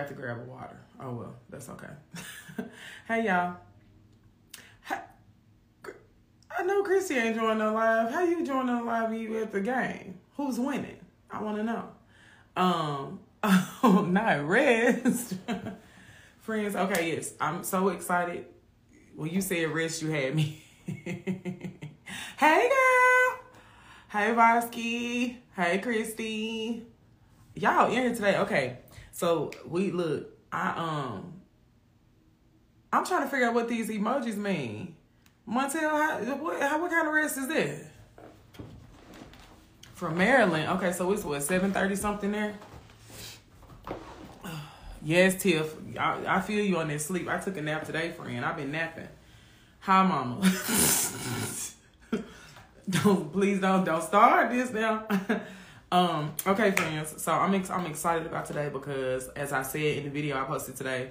Forgot to grab a water. Oh well, that's okay. hey y'all. I know Chrissy ain't joining the live. How you joining the live you at the game? Who's winning? I want to know. Um, oh, not rest. Friends, okay, yes, I'm so excited. When you said rest, you had me. hey girl. Hey Vosky. Hey Christy. Y'all in here today. Okay. So we look, I um I'm trying to figure out what these emojis mean. Montel, how, what, how, what kind of rest is this? From Maryland. Okay, so it's what, 7.30 something there? Yes, Tiff. I, I feel you on that sleep. I took a nap today, friend. I've been napping. Hi, mama. don't please don't don't start this now. um, okay, friends. So I'm ex- I'm excited about today because as I said in the video I posted today,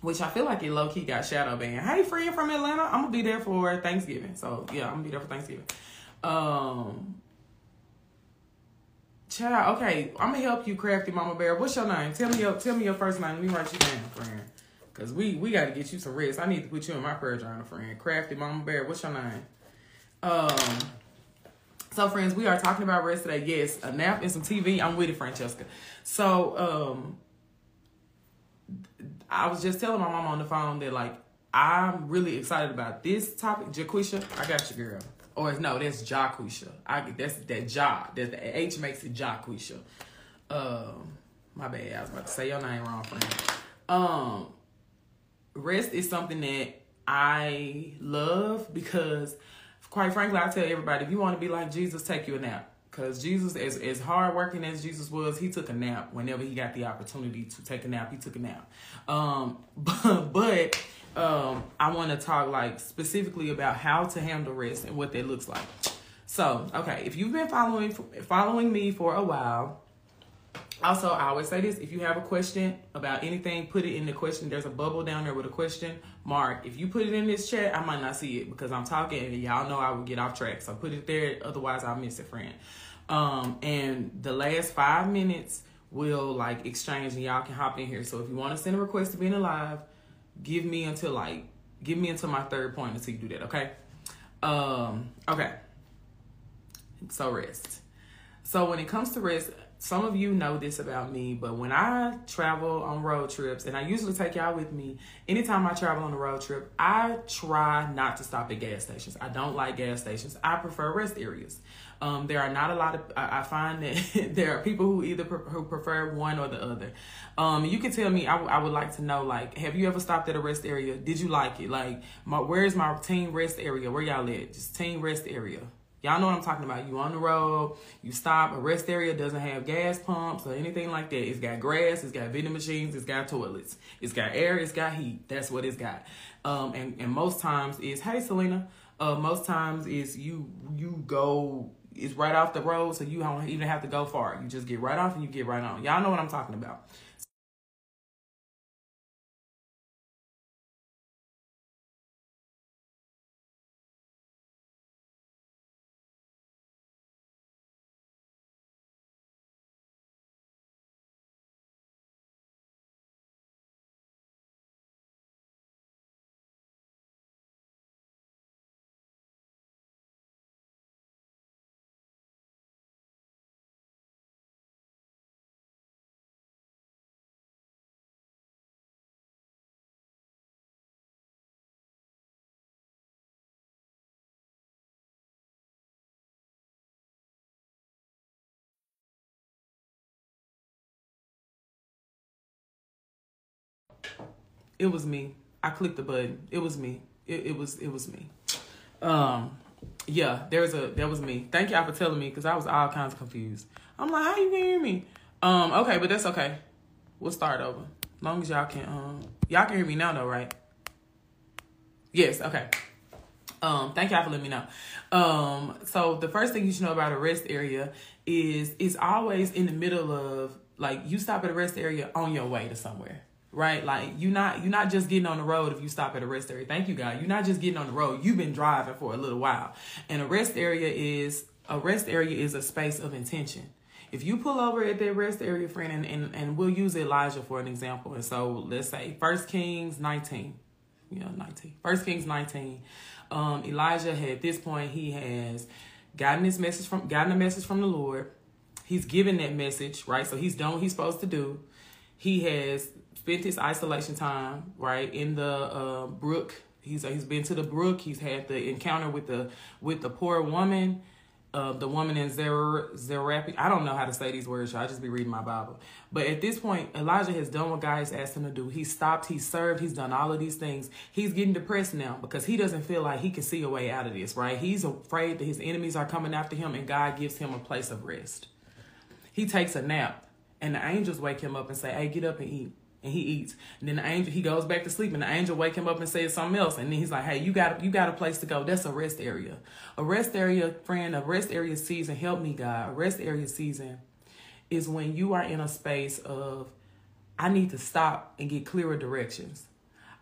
which I feel like it low key got shadow banned. Hey, friend from Atlanta, I'm gonna be there for Thanksgiving. So yeah, I'm gonna be there for Thanksgiving. Um, child, okay, I'm gonna help you, crafty mama bear. What's your name? Tell me your tell me your first name. Let me write you down, friend. Cause we we got to get you some rest. I need to put you in my prayer journal, friend. Crafty mama bear. What's your name? Um. So, friends, we are talking about rest today. Yes, a nap and some TV. I'm with it, Francesca. So, um, I was just telling my mom on the phone that like I'm really excited about this topic. Jaquisha, I got you, girl. Or no, that's Jaquisha. I get that's that Ja. That the H makes it Jaquisha. Um, my bad. I was about to say your name wrong, friend. Um, rest is something that I love because, quite frankly, I tell everybody if you want to be like Jesus, take you a nap. Because Jesus, as, as hard working as Jesus was, he took a nap whenever he got the opportunity to take a nap. He took a nap. Um, but, but um, I want to talk like specifically about how to handle rest and what that looks like. So, okay, if you've been following following me for a while, also, I always say this if you have a question about anything, put it in the question. There's a bubble down there with a question mark. If you put it in this chat, I might not see it because I'm talking and y'all know I will get off track. So put it there, otherwise, I'll miss it, friend. Um, and the last five minutes will like exchange and y'all can hop in here. So if you want to send a request to being alive, give me until like, give me until my third point until you do that, okay? Um, okay. So rest. So when it comes to rest, some of you know this about me, but when I travel on road trips, and I usually take y'all with me, anytime I travel on a road trip, I try not to stop at gas stations. I don't like gas stations. I prefer rest areas. Um, there are not a lot of. I, find that there are people who either pre- who prefer one or the other. Um, you can tell me. I, w- I would like to know. Like, have you ever stopped at a rest area? Did you like it? Like, my where's my team rest area? Where y'all at? Just team rest area. Y'all know what I'm talking about. You on the road, you stop, a rest area doesn't have gas pumps or anything like that. It's got grass, it's got vending machines, it's got toilets, it's got air, it's got heat. That's what it's got. Um, and, and most times is, hey Selena, uh, most times is you you go it's right off the road, so you don't even have to go far. You just get right off and you get right on. Y'all know what I'm talking about. It was me. I clicked the button. It was me. It, it was it was me. Um, yeah, there's a that was me. Thank y'all for telling me because I was all kinds of confused. I'm like, how you can hear me? Um, okay, but that's okay. We'll start over. As long as y'all can um y'all can hear me now though, right? Yes, okay. Um, thank y'all for letting me know. Um, so the first thing you should know about a rest area is it's always in the middle of like you stop at a rest area on your way to somewhere right? Like you're not you're not just getting on the road if you stop at a rest area. Thank you, God. You're not just getting on the road. You've been driving for a little while, and a rest area is a rest area is a space of intention. if you pull over at that rest area, friend, and, and, and we'll use Elijah for an example. And so let's say First Kings 19. Yeah, 19. First Kings 19. Um, Elijah had, at this point, he has gotten his message from gotten a message from the Lord. He's given that message, right? So he's done what he's supposed to do. He has spent his isolation time, right, in the uh, brook. He's he's been to the brook. He's had the encounter with the with the poor woman uh, the woman in Zer Zerapi. I don't know how to say these words, so I just be reading my Bible. But at this point, Elijah has done what God has asked him to do. He stopped, he served, he's done all of these things. He's getting depressed now because he doesn't feel like he can see a way out of this, right? He's afraid that his enemies are coming after him, and God gives him a place of rest. He takes a nap, and the angels wake him up and say, Hey, get up and eat and he eats. And then the angel he goes back to sleep, and the angel wake him up and says something else. And then he's like, "Hey, you got you got a place to go. That's a rest area. A rest area, friend. A rest area season. Help me, God. A rest area season is when you are in a space of, I need to stop and get clearer directions.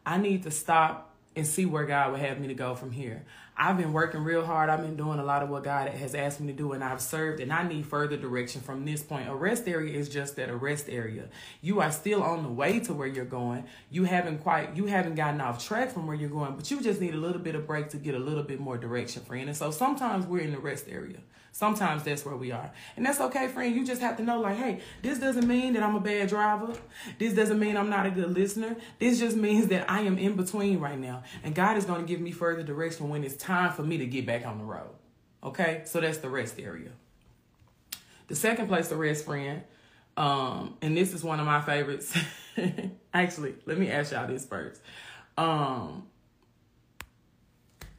I need to stop and see where God would have me to go from here. I've been working real hard. I've been doing a lot of what God has asked me to do, and I've served, and I need further direction from this point. A rest area is just that a rest area. You are still on the way to where you're going. You haven't quite, you haven't gotten off track from where you're going, but you just need a little bit of break to get a little bit more direction, friend. And so sometimes we're in the rest area. Sometimes that's where we are. And that's okay, friend. You just have to know, like, hey, this doesn't mean that I'm a bad driver. This doesn't mean I'm not a good listener. This just means that I am in between right now. And God is going to give me further direction when it's time for me to get back on the road. Okay? So that's the rest area. The second place to rest, friend, um, and this is one of my favorites. Actually, let me ask y'all this first. Um,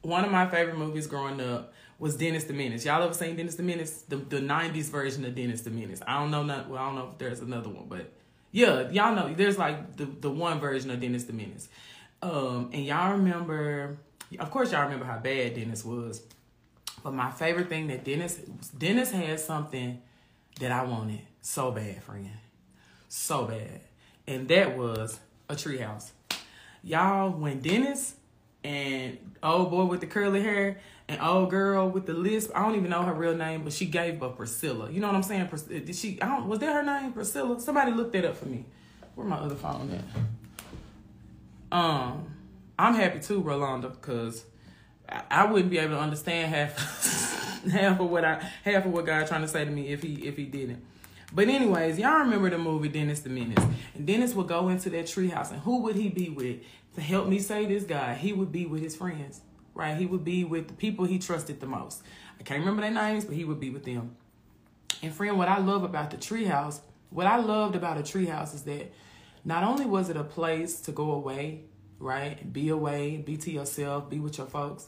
one of my favorite movies growing up was Dennis the Menace. Y'all ever seen Dennis the Menace? The the '90s version of Dennis the Menace. I don't know not well. I don't know if there's another one, but yeah, y'all know there's like the the one version of Dennis the Menace. Um, and y'all remember, of course, y'all remember how bad Dennis was. But my favorite thing that Dennis Dennis had something that I wanted so bad, friend, so bad, and that was a treehouse. Y'all, when Dennis and old boy with the curly hair an old girl with the lisp. I don't even know her real name, but she gave birth Priscilla. You know what I'm saying? Did she? I don't. Was that her name, Priscilla? Somebody look that up for me. Where my other phone at? Um, I'm happy too, Rolanda, because I, I wouldn't be able to understand half half of what I half of what God trying to say to me if he if he didn't. But anyways, y'all remember the movie Dennis the Menace. And Dennis would go into that treehouse, and who would he be with? To help me say this guy, he would be with his friends right? He would be with the people he trusted the most. I can't remember their names, but he would be with them. And friend, what I love about the treehouse, what I loved about a treehouse is that not only was it a place to go away, right? Be away, be to yourself, be with your folks.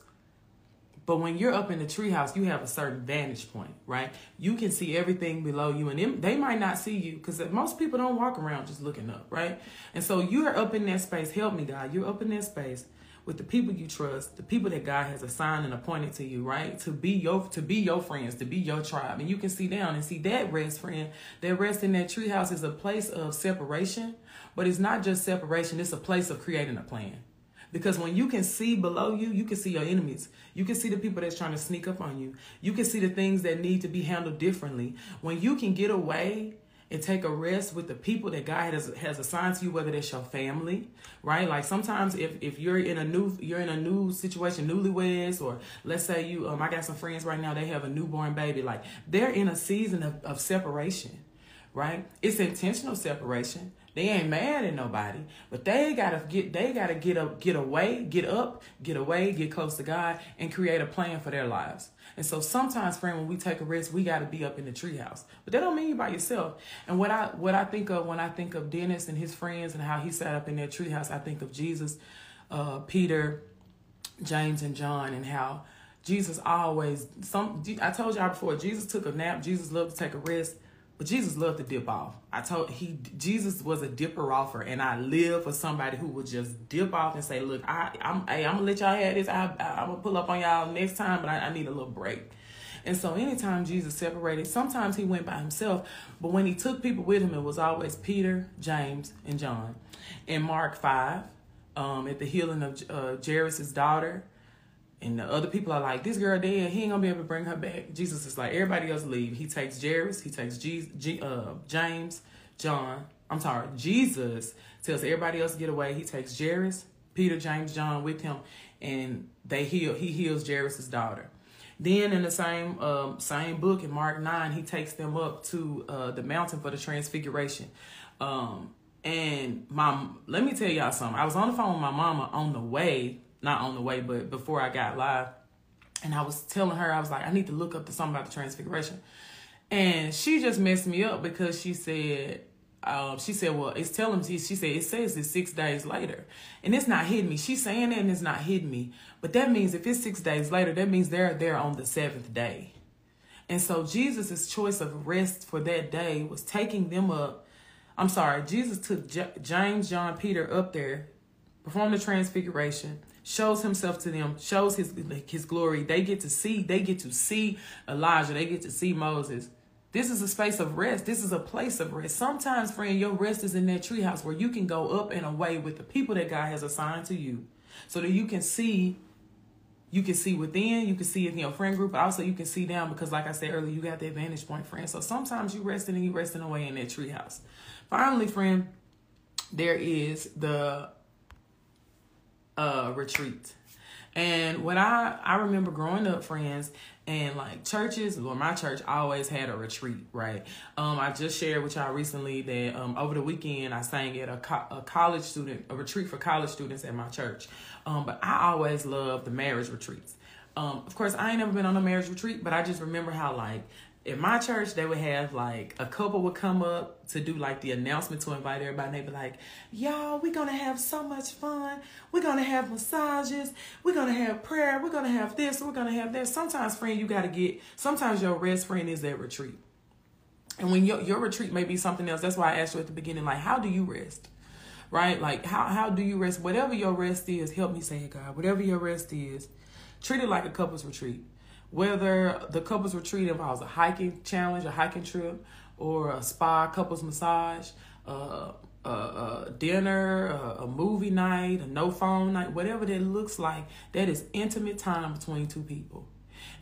But when you're up in the treehouse, you have a certain vantage point, right? You can see everything below you, and they might not see you because most people don't walk around just looking up, right? And so you're up in that space. Help me, God. You're up in that space with the people you trust, the people that God has assigned and appointed to you, right? To be your to be your friends, to be your tribe. And you can see down and see that rest, friend. That rest in that treehouse is a place of separation, but it's not just separation, it's a place of creating a plan. Because when you can see below you, you can see your enemies. You can see the people that's trying to sneak up on you. You can see the things that need to be handled differently. When you can get away and take a rest with the people that God has has assigned to you, whether that's your family, right? Like sometimes if, if you're in a new you're in a new situation, newlyweds, or let's say you um I got some friends right now, they have a newborn baby, like they're in a season of, of separation, right? It's intentional separation. They ain't mad at nobody, but they gotta get they gotta get up, get away, get up, get away, get close to God, and create a plan for their lives. And so sometimes, friend, when we take a risk, we got to be up in the treehouse. But that don't mean you by yourself. And what I what I think of when I think of Dennis and his friends and how he sat up in that treehouse, I think of Jesus, uh, Peter, James, and John, and how Jesus always some. I told y'all before, Jesus took a nap. Jesus loved to take a rest. But Jesus loved to dip off. I told he Jesus was a dipper offer, and I live for somebody who would just dip off and say, "Look, I, I'm, hey, I'm gonna let y'all have this. I, I, am gonna pull up on y'all next time, but I, I need a little break." And so, anytime Jesus separated, sometimes he went by himself, but when he took people with him, it was always Peter, James, and John. In Mark five, um, at the healing of uh, Jairus' daughter, And the other people are like, this girl dead. He ain't gonna be able to bring her back. Jesus is like, everybody else leave. He takes Jairus. He takes G- G- uh, James, John. I'm sorry. Jesus tells everybody else to get away. He takes Jairus, Peter, James, John with him, and they heal. He heals Jairus's daughter. Then in the same um, same book in Mark nine, he takes them up to uh, the mountain for the transfiguration. Um, and my let me tell y'all something. I was on the phone with my mama on the way not on the way, but before I got live. And I was telling her, I was like, I need to look up to something about the transfiguration. And she just messed me up because she said, uh, she said, well, it's telling me, she said, it says it's six days later. And it's not hitting me. She's saying that and it's not hitting me. But that means if it's six days later, that means they're there on the seventh day. And so Jesus' choice of rest for that day was taking them up. I'm sorry, Jesus took J- James, John, Peter up there, performed the transfiguration, shows himself to them, shows his his glory. They get to see, they get to see Elijah, they get to see Moses. This is a space of rest. This is a place of rest. Sometimes, friend, your rest is in that treehouse where you can go up and away with the people that God has assigned to you. So that you can see, you can see within, you can see in your friend group, but also you can see down because like I said earlier, you got that vantage point, friend. So sometimes you resting and you resting away in that treehouse. Finally, friend, there is the uh, retreat. And what I I remember growing up, friends, and like churches, well, my church always had a retreat, right? Um, I just shared with y'all recently that um, over the weekend I sang at a, co- a college student, a retreat for college students at my church. Um, but I always loved the marriage retreats. Um, of course, I ain't never been on a marriage retreat, but I just remember how like in my church they would have like a couple would come up to do like the announcement to invite everybody and they'd be like y'all we're gonna have so much fun. We're gonna have massages. We're gonna have prayer. We're gonna have this. We're gonna have that. Sometimes friend you gotta get sometimes your rest friend is that retreat. And when your, your retreat may be something else that's why i asked you at the beginning like how do you rest? Right? Like how, how do you rest? Whatever your rest is help me say it god whatever your rest is treat it like a couples retreat whether the couples retreat involves a hiking challenge, a hiking trip, or a spa couples massage, uh, a, a, dinner, a, a, movie night, a no phone night, whatever that looks like, that is intimate time between two people.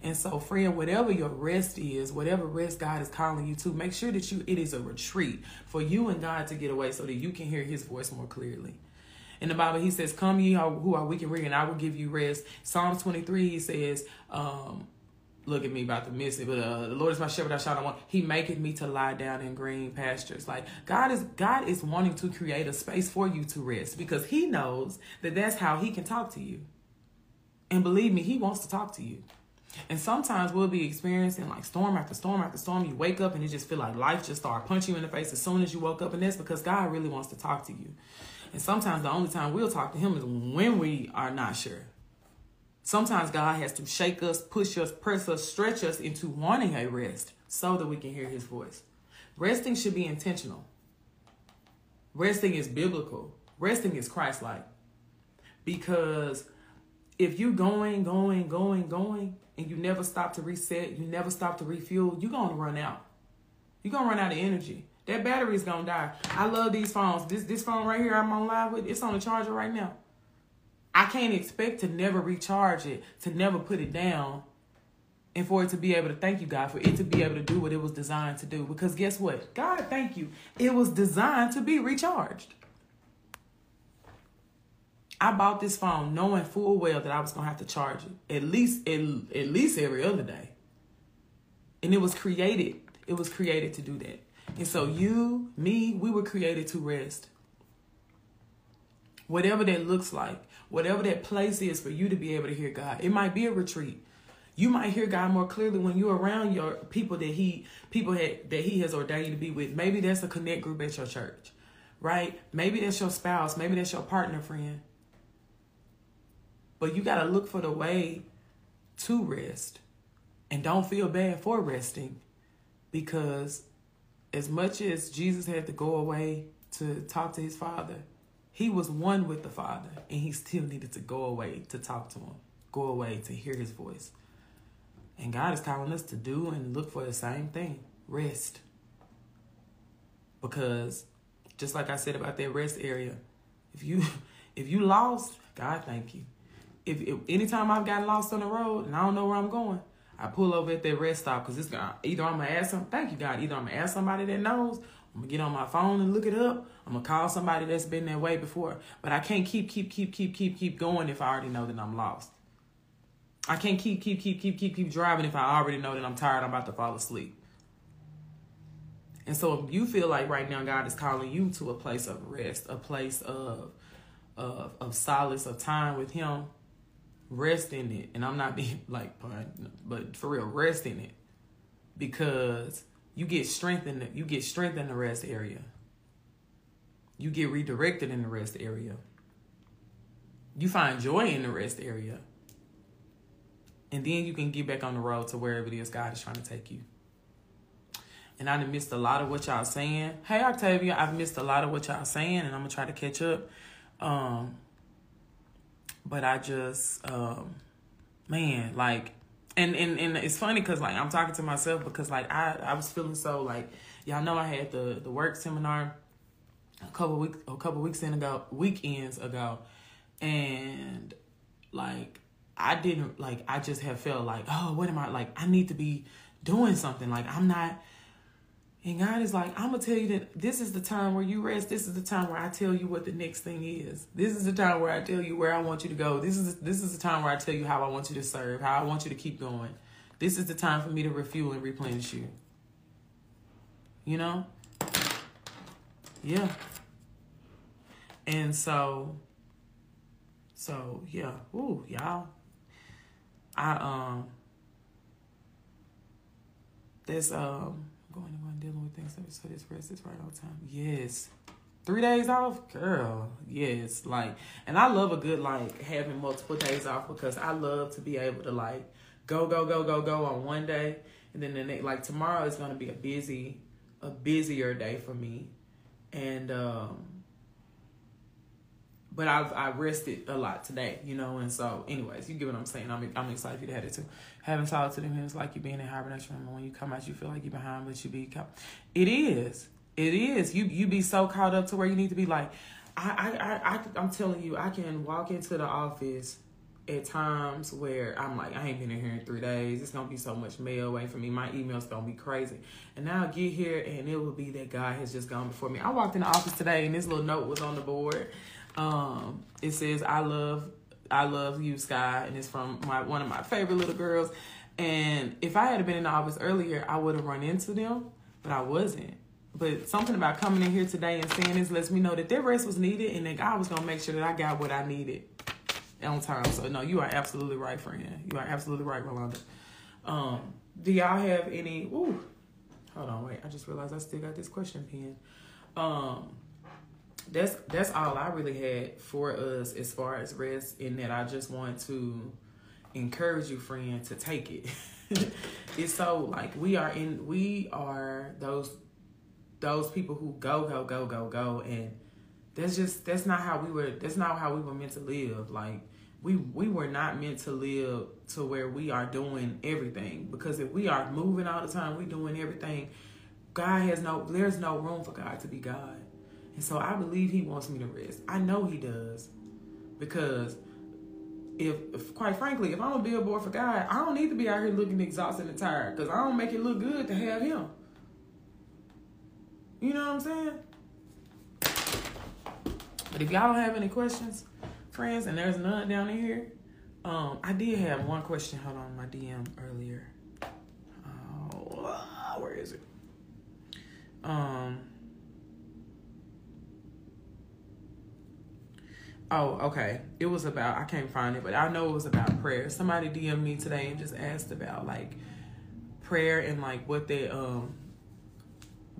And so, friend, whatever your rest is, whatever rest God is calling you to, make sure that you it is a retreat for you and God to get away so that you can hear His voice more clearly. In the Bible, He says, "Come ye who are weak and weary, and I will give you rest." Psalms twenty three, He says. Um, look at me about to miss it, but uh, the Lord is my shepherd; I shall not want. He maketh me to lie down in green pastures. Like God is, God is wanting to create a space for you to rest because He knows that that's how He can talk to you. And believe me, He wants to talk to you. And sometimes we'll be experiencing like storm after storm after storm. You wake up and you just feel like life just start punching you in the face as soon as you woke up, and that's because God really wants to talk to you. And sometimes the only time we'll talk to Him is when we are not sure. Sometimes God has to shake us, push us, press us, stretch us into wanting a rest so that we can hear his voice. Resting should be intentional. Resting is biblical. Resting is Christ like. Because if you're going, going, going, going, and you never stop to reset, you never stop to refuel, you're gonna run out. You're gonna run out of energy. That battery is gonna die. I love these phones. This this phone right here I'm on live with, it's on the charger right now. I can't expect to never recharge it, to never put it down, and for it to be able to thank you, God, for it to be able to do what it was designed to do. Because guess what? God, thank you. It was designed to be recharged. I bought this phone knowing full well that I was gonna have to charge it at least at, at least every other day. And it was created. It was created to do that. And so you, me, we were created to rest. Whatever that looks like whatever that place is for you to be able to hear God. It might be a retreat. You might hear God more clearly when you're around your people that He people had, that He has ordained you to be with. Maybe that's a connect group at your church, right? Maybe that's your spouse. Maybe that's your partner friend. But you got to look for the way to rest, and don't feel bad for resting, because as much as Jesus had to go away to talk to His Father, he was one with the Father, and he still needed to go away to talk to him, go away to hear his voice. And God is calling us to do and look for the same thing rest. Because just like I said about that rest area, if you if you lost, God thank you. if, if anytime I've gotten lost on the road and I don't know where I'm going, I pull over at that rest stop because it's either I'm gonna ask some thank you God, either I'm gonna ask somebody that knows, I'm gonna get on my phone and look it up, I'm gonna call somebody that's been that way before. But I can't keep keep keep keep keep keep going if I already know that I'm lost. I can't keep keep keep keep keep keep driving if I already know that I'm tired, I'm about to fall asleep. And so if you feel like right now God is calling you to a place of rest, a place of of of solace, of time with him, rest in it. And I'm not being like but for real, rest in it. Because you get strengthened you get strength in the rest area. You get redirected in the rest area. You find joy in the rest area. And then you can get back on the road to wherever it is God is trying to take you and I have missed a lot of what y'all saying. Hey Octavia, I've missed a lot of what y'all saying, and I'm gonna try to catch up. Um, but I just, um, man, like, and and and it's funny because like I'm talking to myself because like I I was feeling so like y'all know I had the the work seminar a couple weeks a couple weeks in ago weekends ago, and like I didn't like I just have felt like oh what am I like I need to be doing something. Like I'm not and God is like, I'm gonna tell you that this is the time where you rest. This is the time where I tell you what the next thing is. This is the time where I tell you where I want you to go. This is this is the time where I tell you how I want you to serve, how I want you to keep going. This is the time for me to refuel and replenish you. You know? Yeah. And so so yeah. Ooh, y'all. I um this um going one dealing with things. So this rest is right on time. Yes. Three days off, girl. Yes, like, and I love a good like having multiple days off because I love to be able to like go, go, go, go, go on one day, and then the next like tomorrow is gonna be a busy, a busier day for me, and um, but I've I rested a lot today, you know, and so anyways, you get what I'm saying. I'm I'm excited for you to have it too. Having solitude in it's like you being in hibernation, and when you come out, you feel like you're behind, but you be. It is, it is. You you be so caught up to where you need to be. Like, I I I I'm telling you, I can walk into the office at times where I'm like, I ain't been in here in three days. It's gonna be so much mail waiting for me. My email's gonna be crazy. And now I get here and it will be that God has just gone before me. I walked in the office today and this little note was on the board um, it says I love I love you, Sky, and it's from my one of my favorite little girls. And if I had been in the office earlier, I would have run into them, but I wasn't. But something about coming in here today and saying this lets me know that their rest was needed and that God was gonna make sure that I got what I needed on time. So no, you are absolutely right, friend. You are absolutely right, Rolanda. Um, do y'all have any? Ooh, hold on, wait. I just realized I still got this question pen. Um, that's that's all I really had for us as far as rest in that I just want to encourage you friend to take it. it's so like we are in we are those those people who go go go go go and that's just that's not how we were that's not how we were meant to live like we we were not meant to live to where we are doing everything because if we are moving all the time we doing everything god has no there's no room for god to be god and so I believe he wants me to rest. I know he does. Because if, if quite frankly, if I'm a billboard for God, I don't need to be out here looking exhausted and tired because I don't make it look good to have him. You know what I'm saying? But if y'all don't have any questions, friends, and there's none down in here, um, I did have one question. Hold on, my DM earlier. Oh, where is it? Um, Oh, okay. It was about I can't find it, but I know it was about prayer. Somebody DM'd me today and just asked about like prayer and like what they um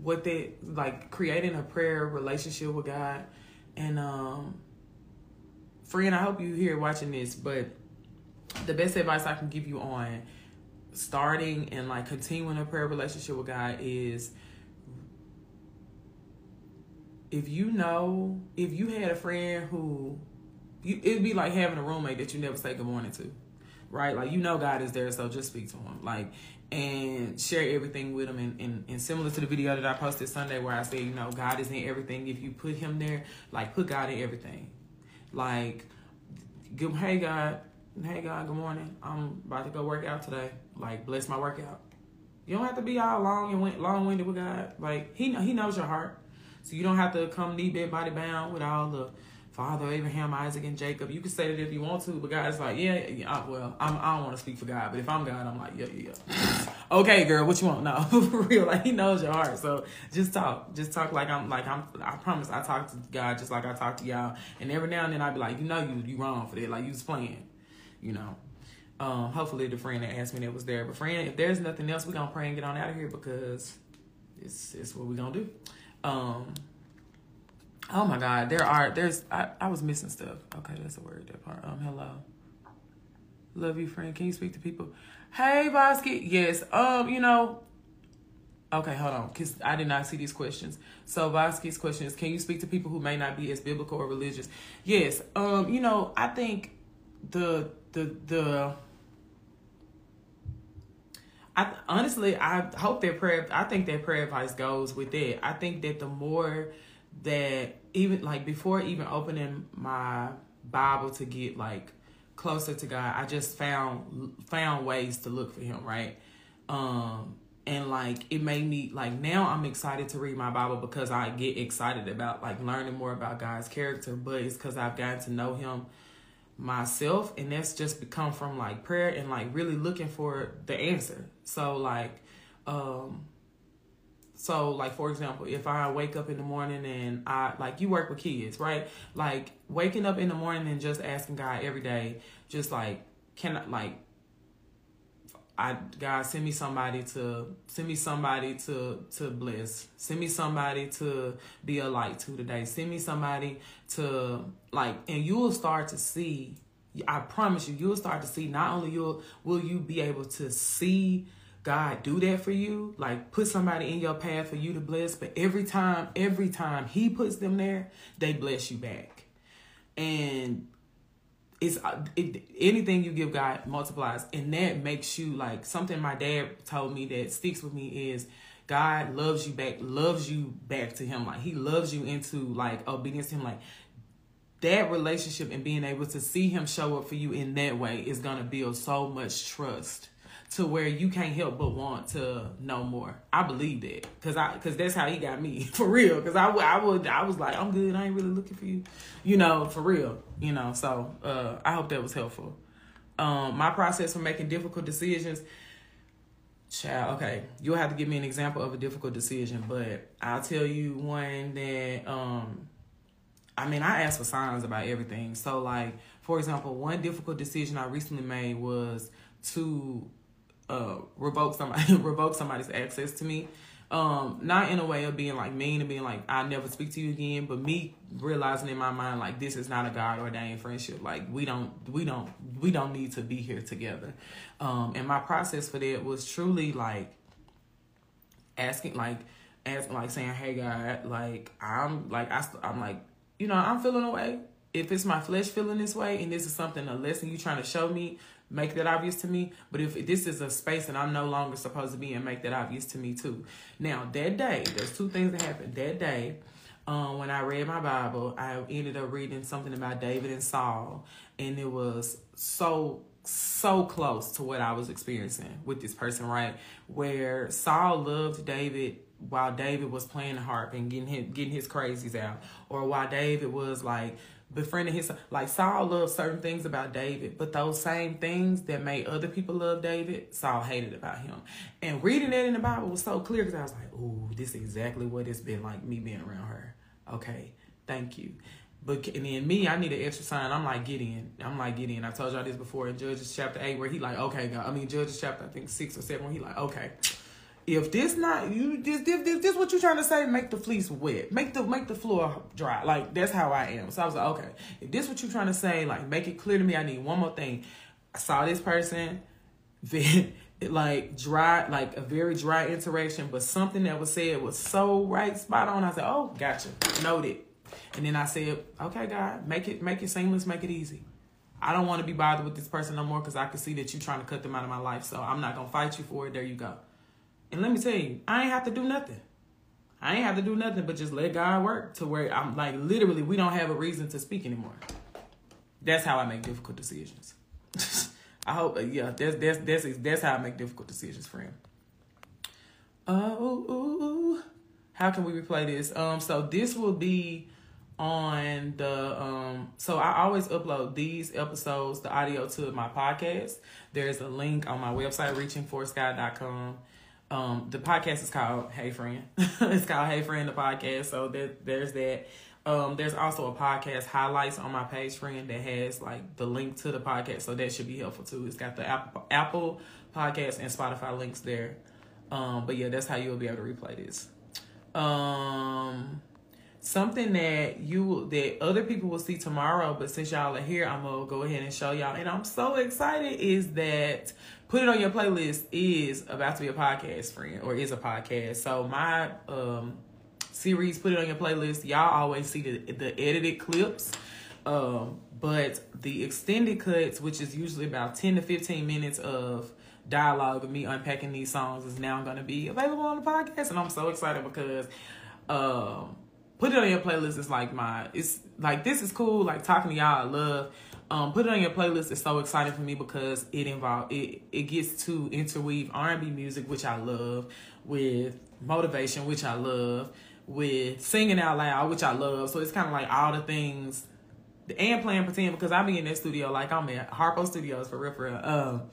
what they like creating a prayer relationship with God. And um friend, I hope you here watching this, but the best advice I can give you on starting and like continuing a prayer relationship with God is if you know, if you had a friend who, you, it'd be like having a roommate that you never say good morning to, right? Like you know God is there, so just speak to him, like, and share everything with him. And, and, and similar to the video that I posted Sunday where I said, you know, God is in everything. If you put him there, like put God in everything, like, give, hey God, hey God, good morning. I'm about to go work out today. Like bless my workout. You don't have to be all long and long winded with God. Like He He knows your heart, so you don't have to come knee bent, body bound with all the Father Abraham, Isaac, and Jacob. You can say that if you want to, but God's like, yeah, yeah well, I'm, I don't want to speak for God, but if I'm God, I'm like, yeah, yeah, yeah. okay, girl, what you want? No, for real, like He knows your heart. So just talk, just talk like I'm, like I'm. I promise, I talk to God just like I talk to y'all, and every now and then I be like, you know, you you wrong for that, like you was playing, you know. Um, hopefully the friend that asked me that was there. But friend, if there's nothing else, we're gonna pray and get on out of here because it's it's what we're gonna do. Um Oh my God, there are there's I, I was missing stuff. Okay, that's a word that part. Um, hello. Love you, friend. Can you speak to people? Hey, Bosky. Yes. Um, you know. Okay, hold on, because I did not see these questions. So Bosky's question is: Can you speak to people who may not be as biblical or religious? Yes. Um, you know, I think the the the I honestly I hope that prayer I think that prayer advice goes with that. I think that the more that even like before even opening my Bible to get like closer to God, I just found found ways to look for him, right? Um and like it made me like now I'm excited to read my Bible because I get excited about like learning more about God's character, but it's cuz I've gotten to know him myself and that's just become from like prayer and like really looking for the answer. So like um so, like for example, if I wake up in the morning and I like you work with kids, right? Like waking up in the morning and just asking God every day, just like can I like I God send me somebody to send me somebody to to bless. Send me somebody to be a light to today. Send me somebody to like and you will start to see I promise you you'll start to see not only you'll will you be able to see God do that for you, like put somebody in your path for you to bless, but every time, every time he puts them there, they bless you back. And it's uh, it, anything you give God multiplies, and that makes you like something my dad told me that sticks with me is God loves you back, loves you back to Him. Like He loves you into like obedience to Him. Like that relationship and being able to see Him show up for you in that way is gonna build so much trust to where you can't help but want to know more. I believe that because I because that's how he got me for real. Because I, I would I was like I'm good. I ain't really looking for you, you know, for real. You know, so uh, I hope that was helpful. Um, my process for making difficult decisions. Child, okay, you'll have to give me an example of a difficult decision, but I'll tell you one that um I mean, I ask for signs about everything. So, like, for example, one difficult decision I recently made was to uh, revoke somebody revoke somebody's access to me. Um, not in a way of being like mean and being like I never speak to you again, but me realizing in my mind like this is not a God ordained friendship. Like we don't we don't we don't need to be here together. Um, and my process for that was truly like asking like asking like saying, Hey God, like I'm like I I'm like you know I'm feeling away. If it's my flesh feeling this way and this is something a lesson you trying to show me, make that obvious to me. But if this is a space and I'm no longer supposed to be and make that obvious to me too. Now, that day, there's two things that happened. That day, um, when I read my Bible, I ended up reading something about David and Saul, and it was so so close to what I was experiencing with this person, right? Where Saul loved David while David was playing the harp and getting his, getting his crazies out, or while David was like befriending his like Saul loved certain things about David, but those same things that made other people love David, Saul hated about him. And reading that in the Bible was so clear because I was like, "Ooh, this is exactly what it's been like me being around her." Okay, thank you. But and then me, I need an extra sign. I'm like Gideon. I'm like Gideon. I told y'all this before in Judges chapter eight, where he like, okay, God. I mean Judges chapter I think six or seven, where he like, okay if this not you this this this, this what you trying to say make the fleece wet. Make the make the floor dry. Like that's how i am. So i was like okay. If this what you trying to say like make it clear to me i need one more thing. I saw this person then like dry like a very dry interaction but something that was said was so right spot on. I said oh gotcha. Noted. And then i said okay god make it make it seamless make it easy. I don't want to be bothered with this person no more because I can see that you're trying to cut them out of my life. So I'm not gonna fight you for it. There you go. And let me tell you, I ain't have to do nothing. I ain't have to do nothing but just let God work to where I'm like literally we don't have a reason to speak anymore. That's how I make difficult decisions. I hope, yeah, that's that's that's that's how I make difficult decisions, friend. Oh, ooh. how can we replay this? Um, so this will be on the um. So I always upload these episodes, the audio to my podcast. There's a link on my website, reachingforsky.com. Um, the podcast is called Hey Friend. it's called Hey Friend, the podcast. So there, there's that. Um, there's also a podcast highlights on my page, friend, that has like the link to the podcast, so that should be helpful too. It's got the Apple Apple podcast and Spotify links there. Um, but yeah, that's how you'll be able to replay this. Um, something that you that other people will see tomorrow, but since y'all are here, I'm gonna go ahead and show y'all. And I'm so excited is that put it on your playlist is about to be a podcast, friend, or is a podcast. So my um series, put it on your playlist. Y'all always see the, the edited clips. Um, but the extended cuts, which is usually about 10 to 15 minutes of dialogue of me unpacking these songs, is now going to be available on the podcast. And I'm so excited because um, put it on your playlist is like my, it's like, this is cool. Like talking to y'all, I love. Um, put it on your playlist is so exciting for me because it involve it it gets to interweave R&B music, which I love, with motivation, which I love, with singing out loud, which I love. So it's kind of like all the things and playing pretend because I be in that studio like I'm at Harpo Studios for real, for real. Um,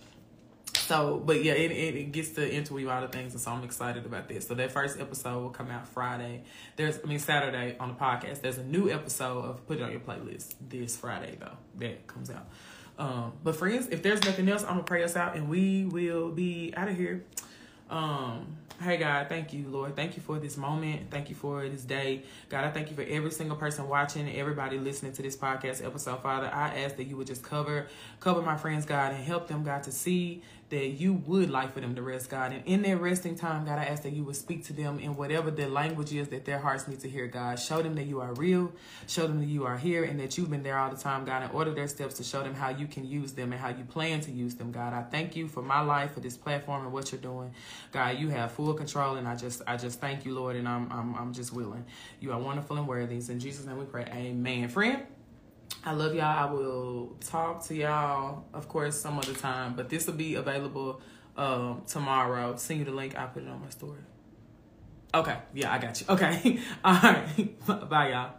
so, but yeah, it, it, it, gets to interweave all the things, and so I'm excited about this. So that first episode will come out Friday. There's, I mean, Saturday on the podcast. There's a new episode of Put It On Your Playlist this Friday though that comes out. Um, but friends, if there's nothing else, I'm gonna pray us out, and we will be out of here. Um, Hey God, thank you, Lord. Thank you for this moment. Thank you for this day. God, I thank you for every single person watching, everybody listening to this podcast episode. Father, I ask that you would just cover, cover my friends, God, and help them, God, to see that you would like for them to rest, God. And in their resting time, God, I ask that you would speak to them in whatever the language is that their hearts need to hear, God. Show them that you are real. Show them that you are here and that you've been there all the time, God, and order their steps to show them how you can use them and how you plan to use them, God. I thank you for my life, for this platform and what you're doing. God, you have full control and I just I just thank you, Lord, and I'm I'm I'm just willing. You are wonderful and worthy. In Jesus' name we pray. Amen. Friend. I love y'all. I will talk to y'all, of course, some other time, but this will be available um, tomorrow. Send you the link. I'll put it on my story. Okay. Yeah, I got you. Okay. All right. Bye, y'all.